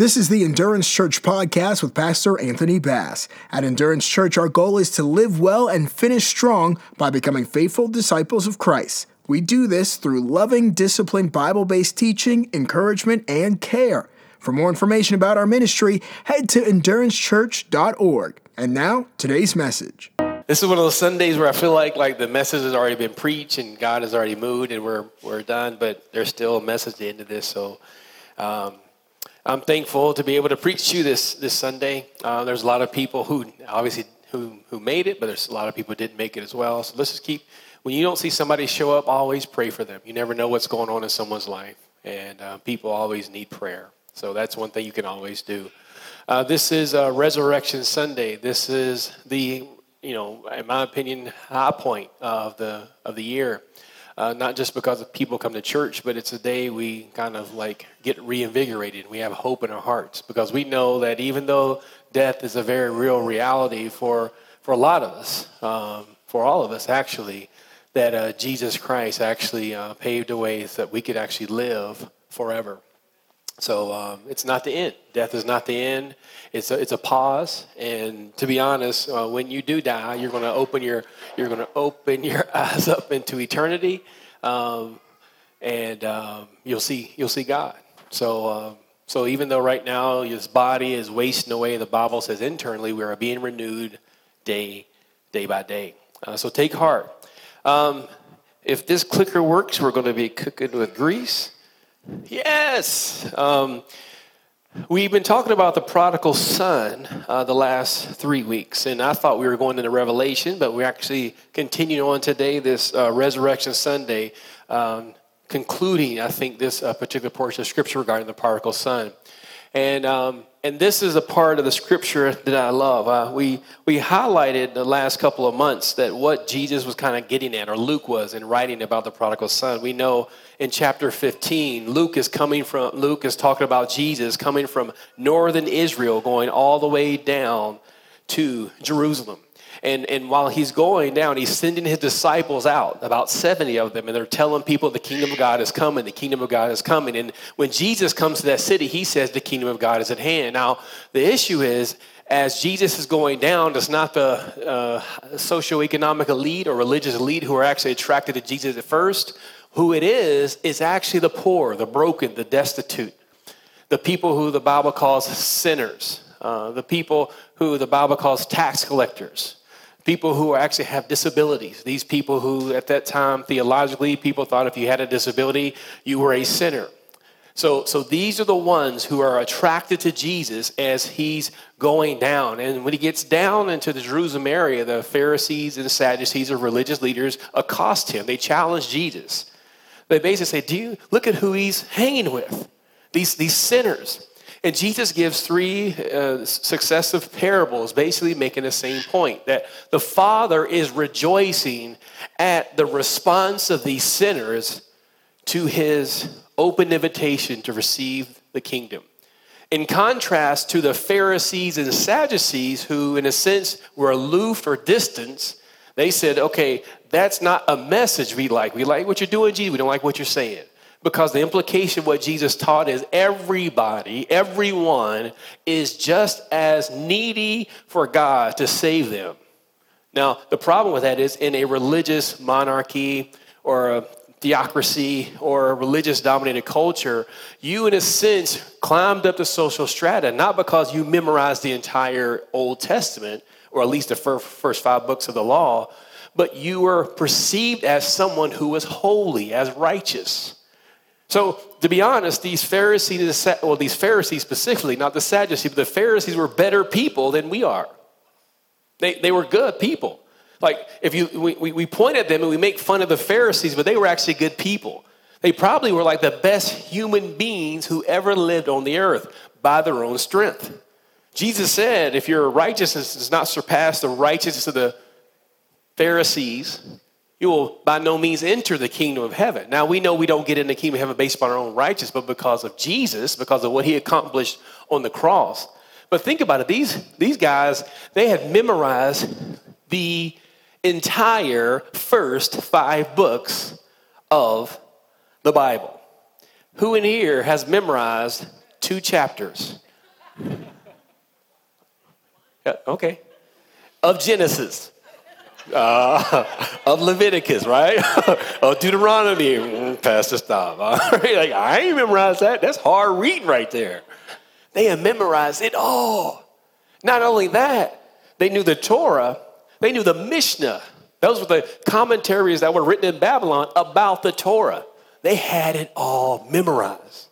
This is the Endurance Church podcast with Pastor Anthony Bass. At Endurance Church, our goal is to live well and finish strong by becoming faithful disciples of Christ. We do this through loving, disciplined, Bible based teaching, encouragement, and care. For more information about our ministry, head to endurancechurch.org. And now, today's message. This is one of those Sundays where I feel like like the message has already been preached and God has already moved and we're we're done, but there's still a message at the end of this. So um, I'm thankful to be able to preach to you this this Sunday. Uh, there's a lot of people who obviously who who made it, but there's a lot of people who didn't make it as well. So let's just keep when you don't see somebody show up, always pray for them. You never know what's going on in someone's life, and uh, people always need prayer. So that's one thing you can always do. Uh, this is uh, Resurrection Sunday. This is the, you know, in my opinion, high point of the of the year. Uh, not just because people come to church, but it's a day we kind of like get reinvigorated. We have hope in our hearts because we know that even though death is a very real reality for for a lot of us, um, for all of us actually, that uh, Jesus Christ actually uh, paved a way so that we could actually live forever. So um, it's not the end. Death is not the end. It's a, it's a pause. And to be honest, uh, when you do die, you're going to open your you're going to open your eyes up into eternity, um, and um, you'll see you'll see God. So um, so even though right now his body is wasting away, the Bible says internally we are being renewed day day by day. Uh, so take heart. Um, if this clicker works, we're going to be cooking with grease. Yes. Um, we've been talking about the prodigal son uh, the last three weeks, and I thought we were going into Revelation, but we're actually continuing on today, this uh, Resurrection Sunday, um, concluding, I think, this uh, particular portion of Scripture regarding the prodigal son. And um, and this is a part of the scripture that I love. Uh, we we highlighted the last couple of months that what Jesus was kind of getting at, or Luke was in writing about the prodigal son. We know in chapter 15, Luke is coming from Luke is talking about Jesus coming from northern Israel, going all the way down to Jerusalem. And, and while he's going down, he's sending his disciples out, about 70 of them, and they're telling people the kingdom of God is coming, the kingdom of God is coming. And when Jesus comes to that city, he says the kingdom of God is at hand. Now, the issue is, as Jesus is going down, it's not the uh, socioeconomic elite or religious elite who are actually attracted to Jesus at first. Who it is, is actually the poor, the broken, the destitute, the people who the Bible calls sinners, uh, the people who the Bible calls tax collectors people who actually have disabilities. These people who, at that time, theologically, people thought if you had a disability, you were a sinner. So, so these are the ones who are attracted to Jesus as he's going down. And when he gets down into the Jerusalem area, the Pharisees and the Sadducees or religious leaders accost him. They challenge Jesus. They basically say, Do you look at who he's hanging with? These, these sinners. And Jesus gives three uh, successive parables, basically making the same point that the Father is rejoicing at the response of these sinners to his open invitation to receive the kingdom. In contrast to the Pharisees and Sadducees, who, in a sense, were aloof or distant, they said, okay, that's not a message we like. We like what you're doing, Jesus. We don't like what you're saying. Because the implication of what Jesus taught is everybody, everyone is just as needy for God to save them. Now, the problem with that is in a religious monarchy or a theocracy or a religious dominated culture, you, in a sense, climbed up the social strata, not because you memorized the entire Old Testament, or at least the first five books of the law, but you were perceived as someone who was holy, as righteous. So, to be honest, these Pharisees, well, these Pharisees specifically, not the Sadducees, but the Pharisees were better people than we are. They, they were good people. Like, if you, we, we point at them and we make fun of the Pharisees, but they were actually good people. They probably were like the best human beings who ever lived on the earth by their own strength. Jesus said, if your righteousness does not surpass the righteousness of the Pharisees, you will by no means enter the kingdom of heaven. Now, we know we don't get in the kingdom of heaven based upon our own righteousness, but because of Jesus, because of what he accomplished on the cross. But think about it these, these guys, they had memorized the entire first five books of the Bible. Who in here has memorized two chapters? Okay. Of Genesis. Uh, of Leviticus, right? of Deuteronomy. Mm, Pastor, stop. like, I ain't memorized that. That's hard reading right there. They had memorized it all. Not only that, they knew the Torah, they knew the Mishnah. Those were the commentaries that were written in Babylon about the Torah. They had it all memorized.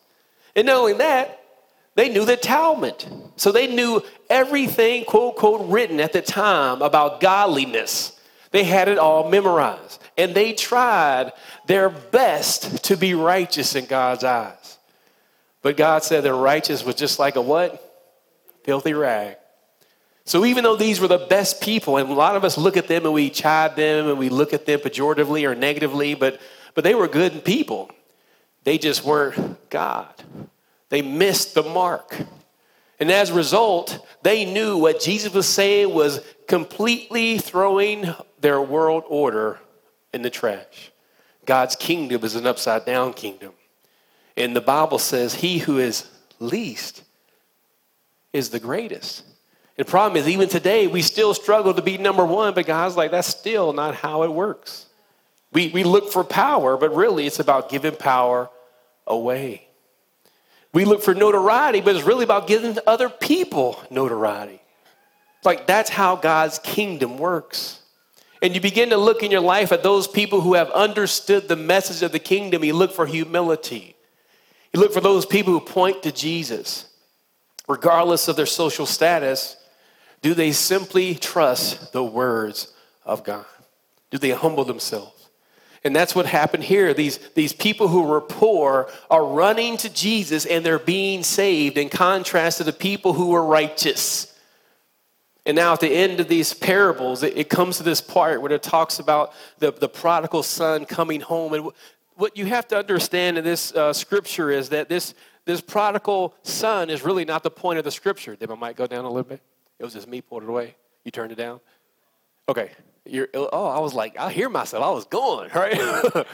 And not only that, they knew the Talmud. So they knew everything, quote, quote, written at the time about godliness. They had it all memorized. And they tried their best to be righteous in God's eyes. But God said their righteous was just like a what? Filthy rag. So even though these were the best people, and a lot of us look at them and we chide them and we look at them pejoratively or negatively, but, but they were good people. They just weren't God. They missed the mark. And as a result, they knew what Jesus was saying was completely throwing their world order in the trash. God's kingdom is an upside down kingdom. And the Bible says, He who is least is the greatest. The problem is, even today, we still struggle to be number one, but God's like, that's still not how it works. We, we look for power, but really it's about giving power away. We look for notoriety, but it's really about giving other people notoriety. Like that's how God's kingdom works. And you begin to look in your life at those people who have understood the message of the kingdom. You look for humility. You look for those people who point to Jesus, regardless of their social status. Do they simply trust the words of God? Do they humble themselves? And that's what happened here. These, these people who were poor are running to Jesus and they're being saved, in contrast to the people who were righteous. And now, at the end of these parables, it, it comes to this part where it talks about the, the prodigal son coming home. And what you have to understand in this uh, scripture is that this, this prodigal son is really not the point of the scripture. Did my mic go down a little bit? It was just me pulled it away. You turned it down? Okay. You're, oh, I was like, I hear myself. I was going, right?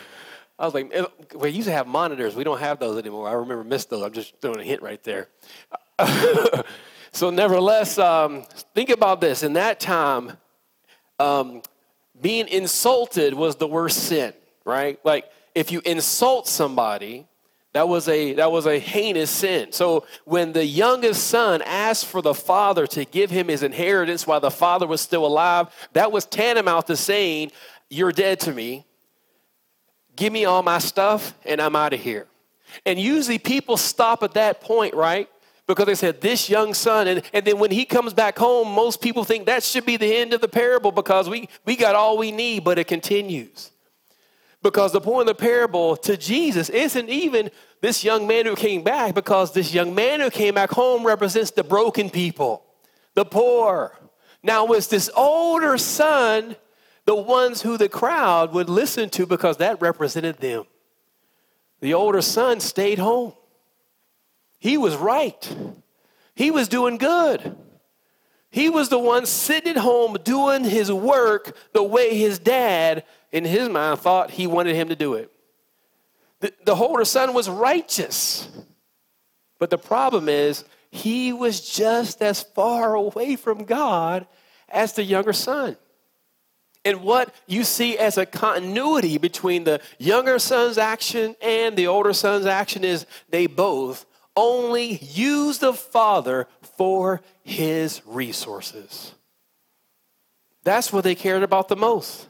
I was like, we used to have monitors. We don't have those anymore. I remember missed those. I'm just throwing a hint right there. so, nevertheless, um, think about this. In that time, um, being insulted was the worst sin, right? Like, if you insult somebody, that was a that was a heinous sin. So when the youngest son asked for the father to give him his inheritance while the father was still alive, that was tantamount to saying, "You're dead to me. Give me all my stuff and I'm out of here." And usually people stop at that point, right? Because they said, This young son, and, and then when he comes back home, most people think that should be the end of the parable because we, we got all we need, but it continues. Because the point of the parable to Jesus isn't even this young man who came back, because this young man who came back home represents the broken people, the poor. Now, it's this older son, the ones who the crowd would listen to because that represented them. The older son stayed home. He was right. He was doing good. He was the one sitting at home doing his work the way his dad, in his mind, thought he wanted him to do it. The, the older son was righteous. But the problem is, he was just as far away from God as the younger son. And what you see as a continuity between the younger son's action and the older son's action is they both only use the father for his resources. That's what they cared about the most.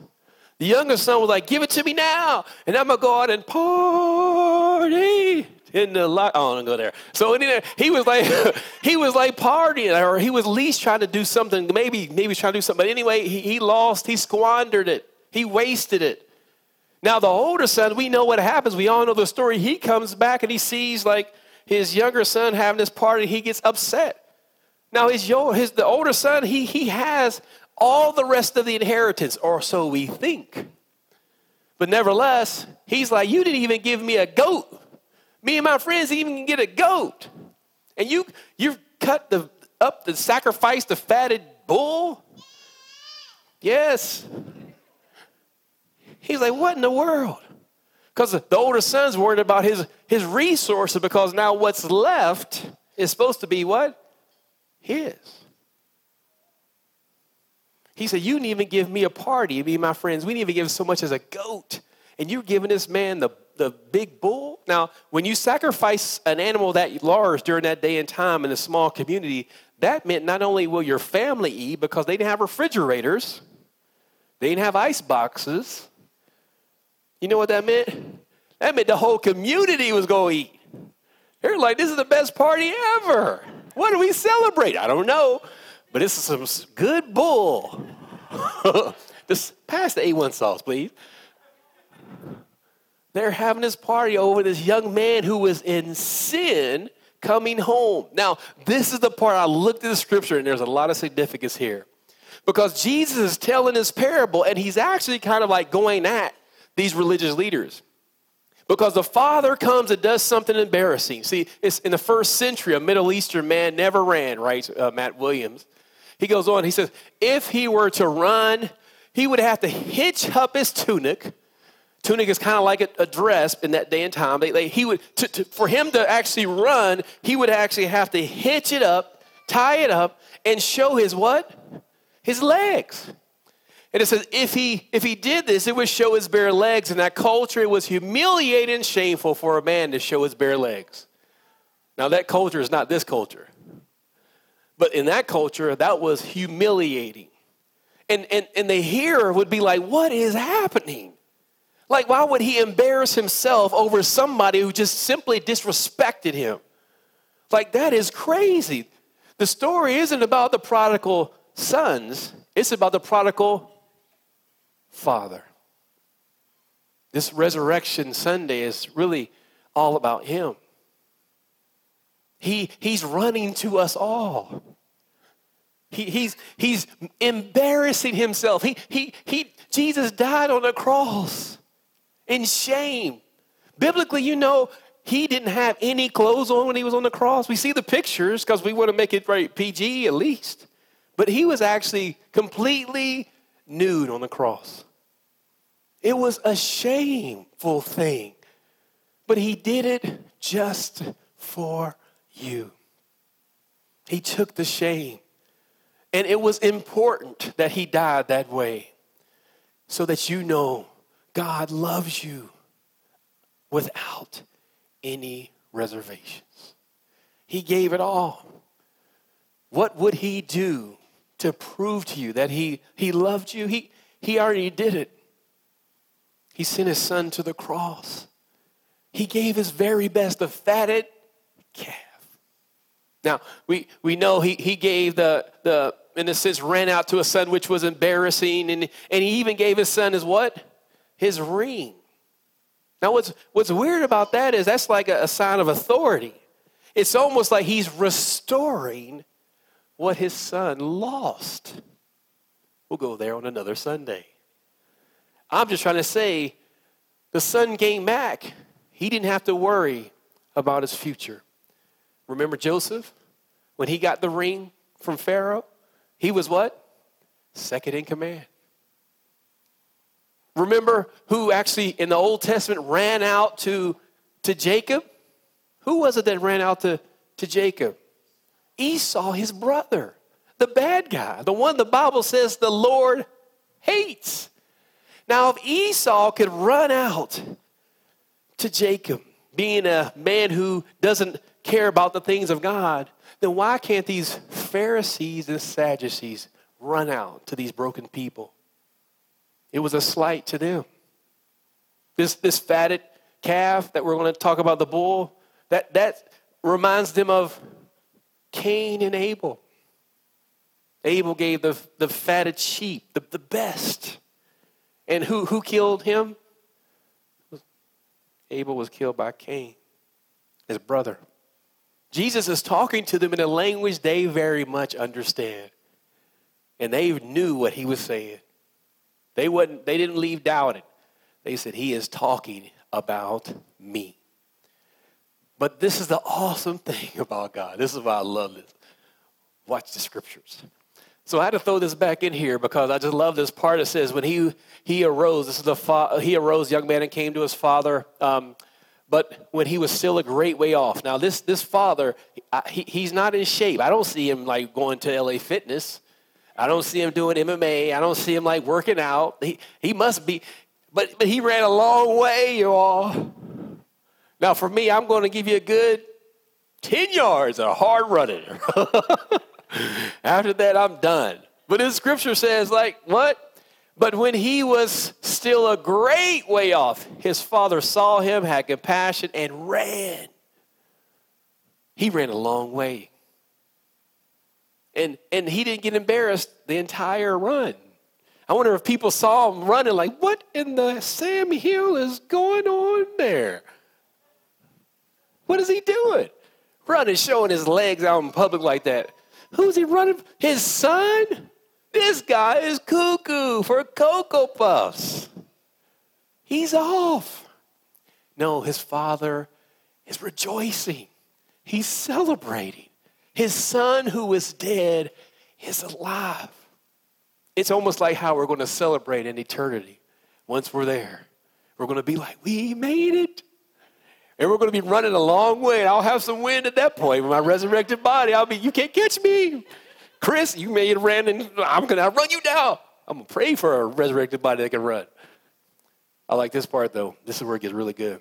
The younger son was like, Give it to me now, and I'm gonna go out and party in the lot. I don't go there. So anyway, he was like, he was like partying, or he was at least trying to do something. Maybe, maybe trying to do something. But anyway, he, he lost. He squandered it. He wasted it. Now the older son, we know what happens. We all know the story. He comes back and he sees like his younger son having this party. He gets upset. Now his, his the older son, he he has all the rest of the inheritance, or so we think. But nevertheless, he's like, you didn't even give me a goat. Me and my friends even get a goat. And you you've cut the up the sacrifice the fatted bull? Yes. He's like, what in the world? Because the older son's worried about his, his resources because now what's left is supposed to be what? His. He said, You didn't even give me a party, me and my friends. We didn't even give so much as a goat. And you're giving this man the the big bull. Now, when you sacrifice an animal that large during that day and time in a small community, that meant not only will your family eat because they didn't have refrigerators, they didn't have ice boxes. You know what that meant? That meant the whole community was going to eat. They're like, this is the best party ever. What do we celebrate? I don't know, but this is some good bull. Just pass the A1 sauce, please. They're having this party over this young man who was in sin coming home. Now, this is the part I looked at the scripture, and there's a lot of significance here. Because Jesus is telling this parable, and he's actually kind of like going at these religious leaders. Because the father comes and does something embarrassing. See, it's in the first century, a Middle Eastern man never ran, right? Uh, Matt Williams. He goes on, he says, if he were to run, he would have to hitch up his tunic Tunic is kind of like a, a, dress in that day and time. They, they, he would, to, to, for him to actually run, he would actually have to hitch it up, tie it up, and show his what? His legs. And it says if he if he did this, it would show his bare legs. In that culture, it was humiliating and shameful for a man to show his bare legs. Now that culture is not this culture. But in that culture, that was humiliating. And and, and the hearer would be like, what is happening? Like, why would he embarrass himself over somebody who just simply disrespected him? Like, that is crazy. The story isn't about the prodigal sons, it's about the prodigal father. This Resurrection Sunday is really all about him. He, he's running to us all. He, he's, he's embarrassing himself. He, he, he, Jesus died on the cross in shame. Biblically, you know, he didn't have any clothes on when he was on the cross. We see the pictures because we want to make it right PG at least. But he was actually completely nude on the cross. It was a shameful thing. But he did it just for you. He took the shame. And it was important that he died that way so that you know God loves you without any reservations. He gave it all. What would he do to prove to you that he, he loved you? He, he already did it. He sent his son to the cross. He gave his very best, the fatted calf. Now, we, we know he, he gave the, the, in a sense, ran out to a son which was embarrassing, and, and he even gave his son his what? his ring. Now, what's, what's weird about that is that's like a, a sign of authority. It's almost like he's restoring what his son lost. We'll go there on another Sunday. I'm just trying to say the son came back he didn't have to worry about his future. Remember Joseph? When he got the ring from Pharaoh, he was what? Second in command. Remember who actually in the Old Testament ran out to, to Jacob? Who was it that ran out to, to Jacob? Esau, his brother, the bad guy, the one the Bible says the Lord hates. Now, if Esau could run out to Jacob, being a man who doesn't care about the things of God, then why can't these Pharisees and Sadducees run out to these broken people? It was a slight to them. This, this fatted calf that we're going to talk about, the bull, that, that reminds them of Cain and Abel. Abel gave the, the fatted sheep, the, the best. And who, who killed him? Abel was killed by Cain, his brother. Jesus is talking to them in a language they very much understand. And they knew what he was saying. They, wasn't, they didn't leave doubting. They said, He is talking about me. But this is the awesome thing about God. This is why I love this. Watch the scriptures. So I had to throw this back in here because I just love this part. It says, when he, he arose, this is the fa- he arose, young man, and came to his father. Um, but when he was still a great way off. Now, this, this father, he, he's not in shape. I don't see him like going to LA Fitness. I don't see him doing MMA. I don't see him like working out. He, he must be, but, but he ran a long way, you all. Now, for me, I'm going to give you a good 10 yards of hard running. After that, I'm done. But his scripture says, like, what? But when he was still a great way off, his father saw him, had compassion, and ran. He ran a long way. And, and he didn't get embarrassed the entire run. I wonder if people saw him running, like, what in the Sam Hill is going on there? What is he doing? Running, showing his legs out in public like that. Who's he running? His son? This guy is cuckoo for Cocoa Puffs. He's off. No, his father is rejoicing. He's celebrating. His son who was dead is alive. It's almost like how we're going to celebrate in eternity once we're there. We're going to be like, we made it. And we're going to be running a long way. And I'll have some wind at that point with my resurrected body. I'll be, you can't catch me. Chris, you may have ran and I'm going to run you down. I'm going to pray for a resurrected body that can run. I like this part though. This is where it gets really good.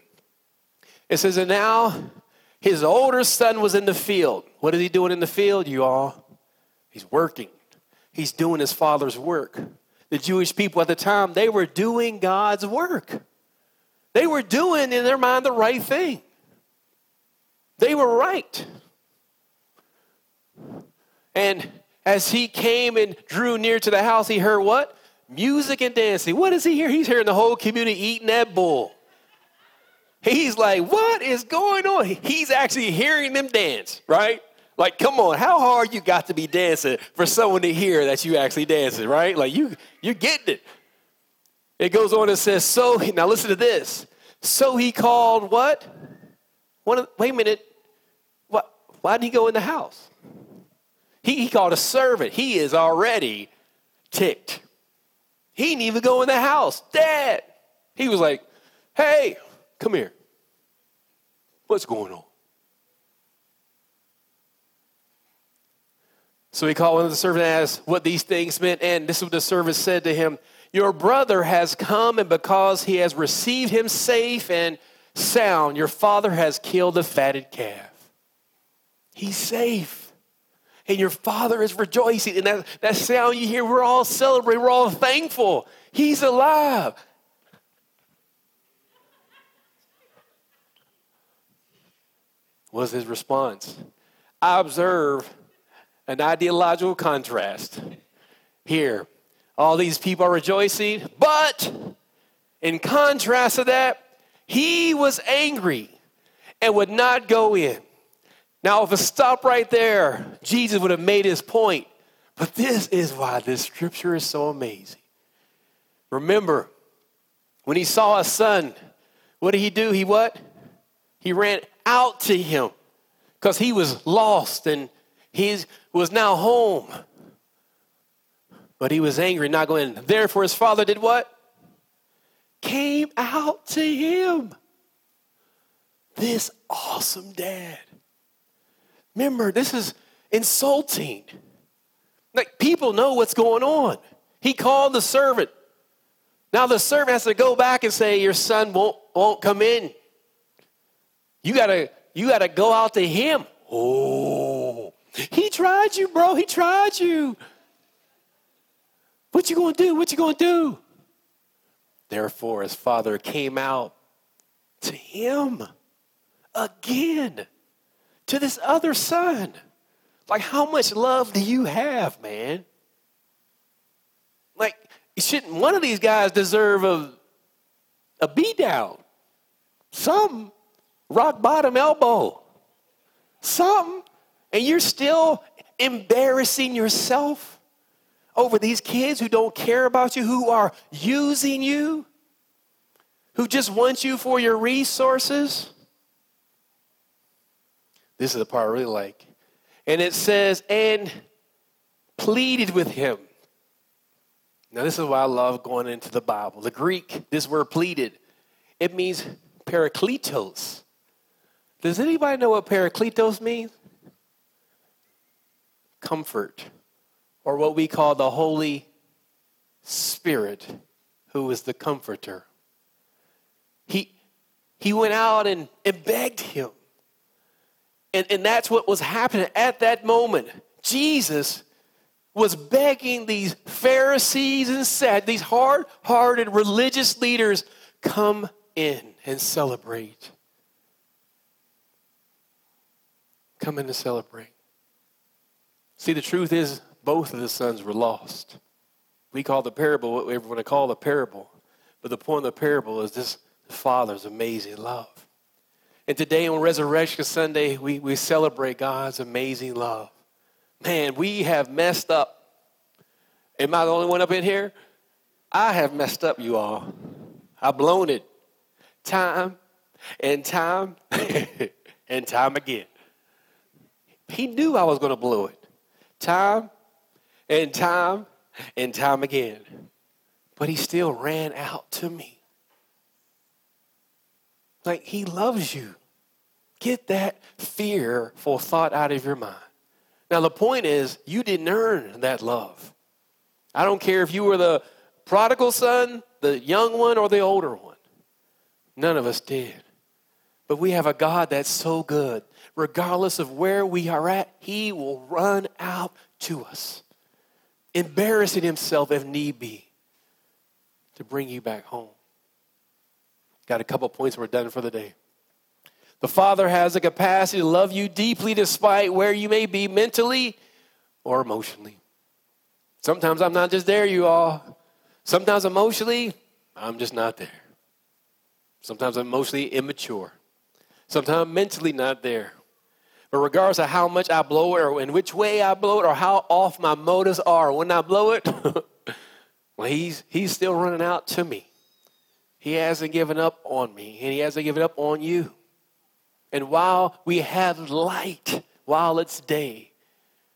It says, and now his older son was in the field. What is he doing in the field, you all? He's working. He's doing his father's work. The Jewish people at the time, they were doing God's work. They were doing in their mind the right thing. They were right. And as he came and drew near to the house, he heard what? Music and dancing. What is he hear? He's hearing the whole community eating that bull. He's like, what is going on? He's actually hearing them dance, right? Like, come on, how hard you got to be dancing for someone to hear that you actually dancing, right? Like you, you're getting it. It goes on and says, so, now listen to this. So he called what? One wait a minute. What, why didn't he go in the house? He, he called a servant. He is already ticked. He didn't even go in the house. Dad. He was like, hey, come here. What's going on? So he called one of the servants and asked what these things meant. And this is what the servant said to him your brother has come, and because he has received him safe and sound, your father has killed the fatted calf. He's safe. And your father is rejoicing. And that, that sound you hear, we're all celebrating, we're all thankful. He's alive. Was his response? I observe an ideological contrast here all these people are rejoicing. But in contrast to that, he was angry and would not go in. Now, if it stopped right there, Jesus would have made his point. But this is why this scripture is so amazing. Remember, when he saw his son, what did he do? He what? He ran out to him because he was lost and he was now home. But he was angry, not going. Therefore, his father did what? Came out to him. This awesome dad. Remember, this is insulting. Like people know what's going on. He called the servant. Now the servant has to go back and say, Your son won't, won't come in. You gotta, you gotta go out to him. Oh, he tried you, bro. He tried you. What you gonna do? What you gonna do? Therefore, his father came out to him again, to this other son. Like, how much love do you have, man? Like, shouldn't one of these guys deserve a, a beat down? Some rock bottom elbow. Something. And you're still embarrassing yourself over these kids who don't care about you, who are using you, who just want you for your resources. This is the part I really like. And it says, and pleaded with him. Now, this is why I love going into the Bible. The Greek, this word pleaded, it means parakletos. Does anybody know what parakletos means? Comfort, or what we call the Holy Spirit, who is the comforter. He, he went out and, and begged him. And, and that's what was happening at that moment. Jesus was begging these Pharisees and said, these hard hearted religious leaders, come in and celebrate. Come in to celebrate. See, the truth is, both of the sons were lost. We call the parable what we want to call the parable. But the point of the parable is this Father's amazing love. And today on Resurrection Sunday, we, we celebrate God's amazing love. Man, we have messed up. Am I the only one up in here? I have messed up, you all. I've blown it time and time and time again. He knew I was going to blow it time and time and time again. But he still ran out to me. Like he loves you. Get that fearful thought out of your mind. Now, the point is, you didn't earn that love. I don't care if you were the prodigal son, the young one, or the older one. None of us did. But we have a God that's so good. Regardless of where we are at, He will run out to us, embarrassing Himself if need be, to bring you back home. Got a couple points. We're done for the day. The Father has the capacity to love you deeply despite where you may be mentally or emotionally. Sometimes I'm not just there, you all. Sometimes emotionally, I'm just not there. Sometimes I'm emotionally immature. Sometimes I'm mentally not there. But regardless of how much I blow it or in which way I blow it or how off my motives are when I blow it, well, he's, he's still running out to me. He hasn't given up on me, and He hasn't given up on you. And while we have light, while it's day,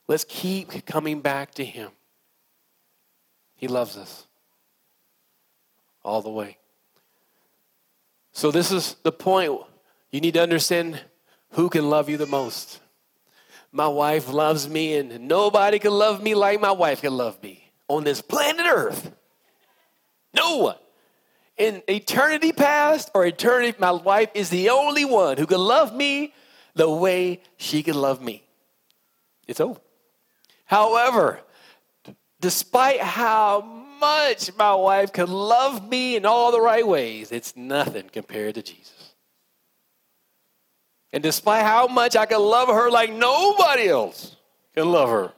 let's keep coming back to Him. He loves us all the way. So, this is the point. You need to understand who can love you the most. My wife loves me, and nobody can love me like my wife can love me on this planet Earth. No one in eternity past or eternity, my wife is the only one who can love me the way she can love me. It's over. However, despite how much my wife can love me in all the right ways, it's nothing compared to Jesus. And despite how much I can love her like nobody else can love her,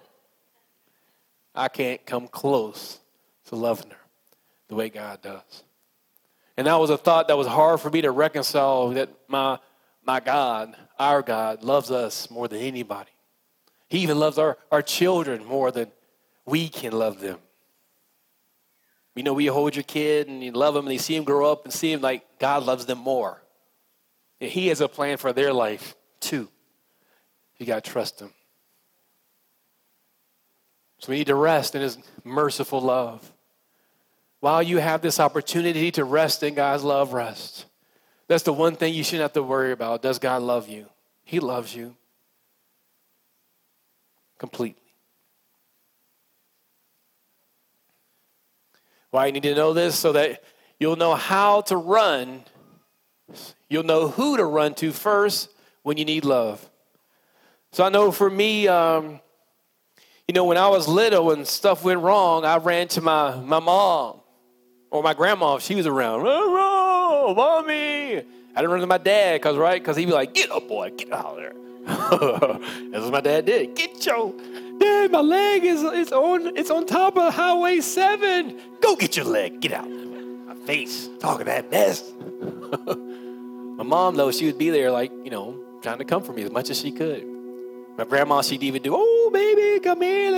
I can't come close to loving her the way God does. And that was a thought that was hard for me to reconcile that my, my God, our God, loves us more than anybody. He even loves our, our children more than we can love them. You know, we hold your kid and you love them and you see him grow up and see him like God loves them more. And He has a plan for their life too. You got to trust Him. So we need to rest in His merciful love. While you have this opportunity to rest in God's love, rest. That's the one thing you shouldn't have to worry about. Does God love you? He loves you completely. Why you need to know this? So that you'll know how to run. You'll know who to run to first when you need love. So I know for me, um, you know, when I was little and stuff went wrong, I ran to my, my mom or my grandma if she was around. Oh, mommy. I didn't run to my dad because, right? Because he'd be like, get up, boy, get out of there. That's what my dad did. Get your dad, my leg is, is on it's on top of Highway 7. Go get your leg. Get out. My face. Talking that mess. my mom, though, she would be there, like, you know, trying to comfort me as much as she could. My grandma, she'd even do, oh, baby, come here.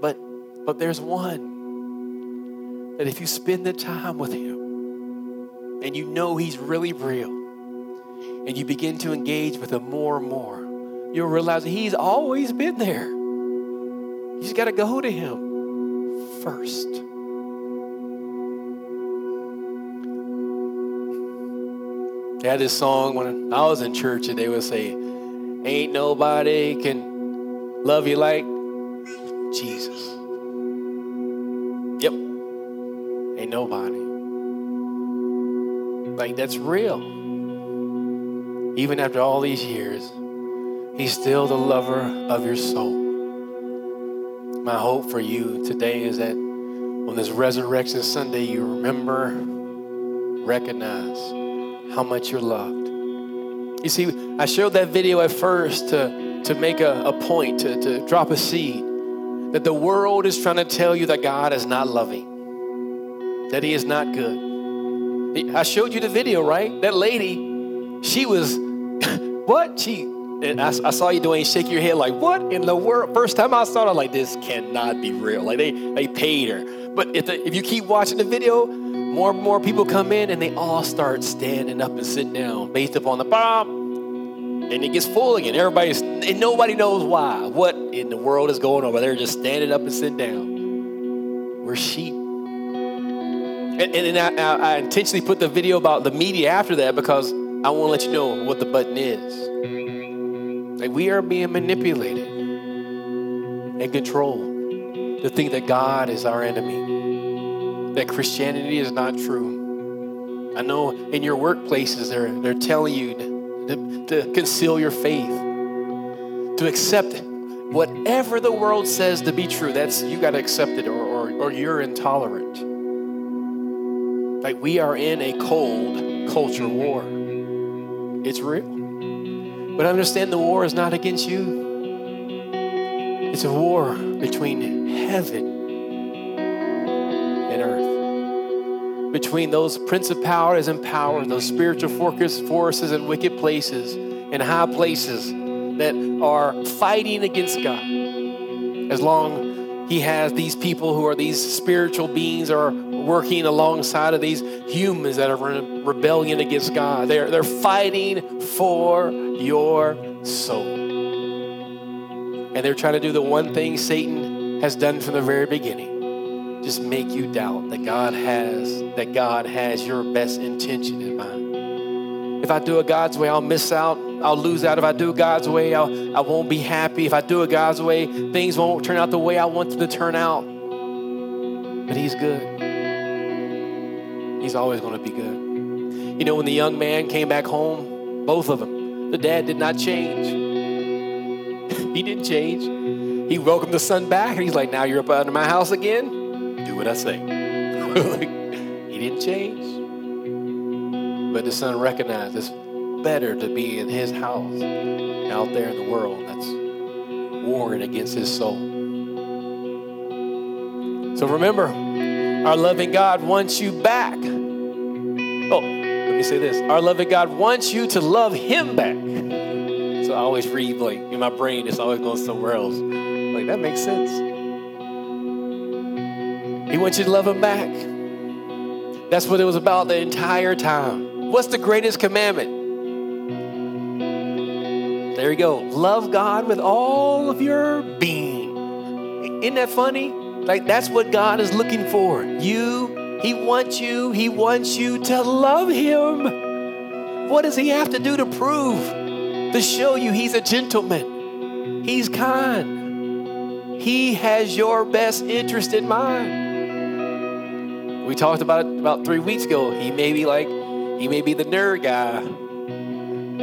But, but there's one that if you spend the time with him and you know he's really real and you begin to engage with him more and more, you'll realize he's always been there. You just got to go to him first. They had this song when I was in church, and they would say, Ain't nobody can love you like Jesus. Yep. Ain't nobody. Like, that's real. Even after all these years, He's still the lover of your soul. My hope for you today is that on this Resurrection Sunday, you remember, recognize how much you're loved. You see, I showed that video at first to, to make a, a point, to, to drop a seed, that the world is trying to tell you that God is not loving, that He is not good. I showed you the video, right? That lady, she was, what? She, and I, I, saw you doing shake your head like, what in the world? First time I saw I'm like, this cannot be real. Like they, they paid her. But if, the, if you keep watching the video, more and more people come in and they all start standing up and sitting down based upon the bomb. And it gets full again. Everybody's, and nobody knows why. What in the world is going on? But they're just standing up and sitting down. We're sheep. And, and I, I, I intentionally put the video about the media after that because I want to let you know what the button is. Like we are being manipulated and controlled to think that God is our enemy, that Christianity is not true. I know in your workplaces they're, they're telling you to, to conceal your faith, to accept whatever the world says to be true. That's you got to accept it, or, or, or you're intolerant. Like we are in a cold culture war. It's real. But understand the war is not against you. It's a war between heaven Between those principalities and powers, those spiritual forces and wicked places and high places that are fighting against God. As long he has these people who are these spiritual beings are working alongside of these humans that are in rebellion against God. They're, they're fighting for your soul. And they're trying to do the one thing Satan has done from the very beginning. Just make you doubt that God has that God has your best intention in mind. If I do it God's way, I'll miss out. I'll lose out. If I do it God's way, I'll, I won't be happy. If I do it God's way, things won't turn out the way I want them to turn out. But He's good. He's always going to be good. You know, when the young man came back home, both of them, the dad did not change. he didn't change. He welcomed the son back and he's like, Now you're up under my house again? Do what I say. he didn't change. But the son recognized it's better to be in his house out there in the world that's warring against his soul. So remember, our loving God wants you back. Oh, let me say this. Our loving God wants you to love Him back. So I always read, like, in my brain, it's always going somewhere else. Like, that makes sense. He wants you to love Him back. That's what it was about the entire time. What's the greatest commandment? There you go. Love God with all of your being. Isn't that funny? Like that's what God is looking for. You, He wants you, He wants you to love Him. What does He have to do to prove? To show you He's a gentleman. He's kind. He has your best interest in mind. We talked about it about three weeks ago. He may be like, he may be the nerd guy.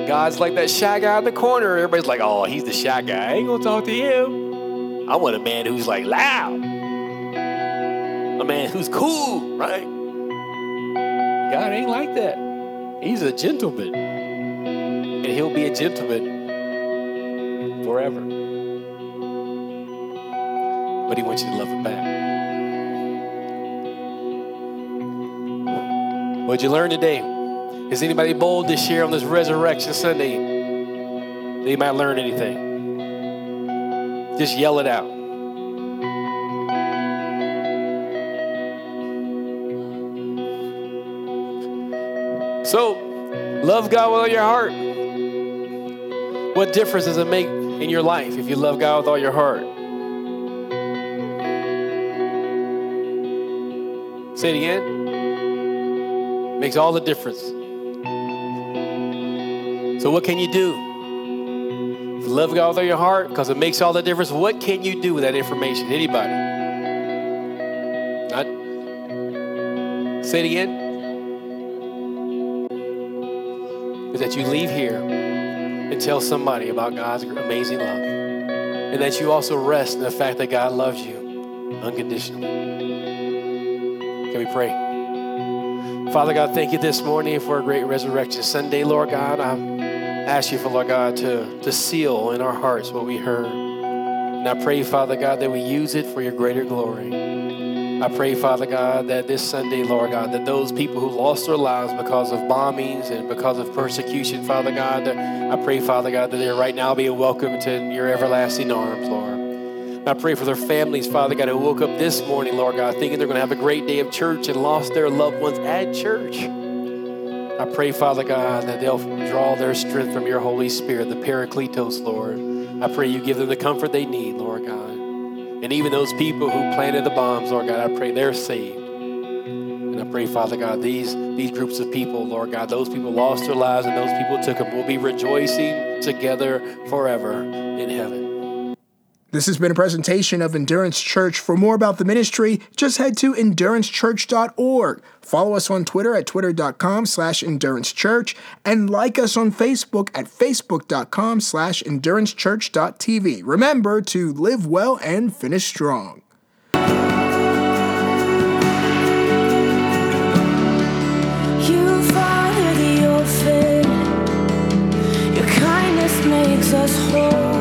God's like that shy guy in the corner. Everybody's like, oh, he's the shy guy. I ain't gonna talk to him. I want a man who's like loud. A man who's cool, right? God ain't like that. He's a gentleman. And he'll be a gentleman forever. But he wants you to love him back. What'd you learn today? Is anybody bold to share on this Resurrection Sunday? They might learn anything. Just yell it out. So, love God with all your heart. What difference does it make in your life if you love God with all your heart? Say it again. Makes all the difference. So, what can you do? Love God with your heart, because it makes all the difference, what can you do with that information? Anybody? Not. Say it again. Is that you leave here and tell somebody about God's amazing love. And that you also rest in the fact that God loves you unconditionally. Can we pray? Father God, thank you this morning for a great resurrection Sunday, Lord God. I ask you for, Lord God, to, to seal in our hearts what we heard. And I pray, Father God, that we use it for your greater glory. I pray, Father God, that this Sunday, Lord God, that those people who lost their lives because of bombings and because of persecution, Father God, I pray, Father God, that they're right now being welcomed to your everlasting arms, Lord. I pray for their families, Father God, who woke up this morning, Lord God, thinking they're going to have a great day of church and lost their loved ones at church. I pray, Father God, that they'll draw their strength from your Holy Spirit, the Paracletos, Lord. I pray you give them the comfort they need, Lord God. And even those people who planted the bombs, Lord God, I pray they're saved. And I pray, Father God, these, these groups of people, Lord God, those people lost their lives and those people took them, will be rejoicing together forever in heaven. This has been a presentation of Endurance Church. For more about the ministry, just head to endurancechurch.org. Follow us on Twitter at twitter.com slash endurancechurch and like us on Facebook at facebook.com slash endurancechurch.tv. Remember to live well and finish strong. You father the orphan. Your kindness makes us whole.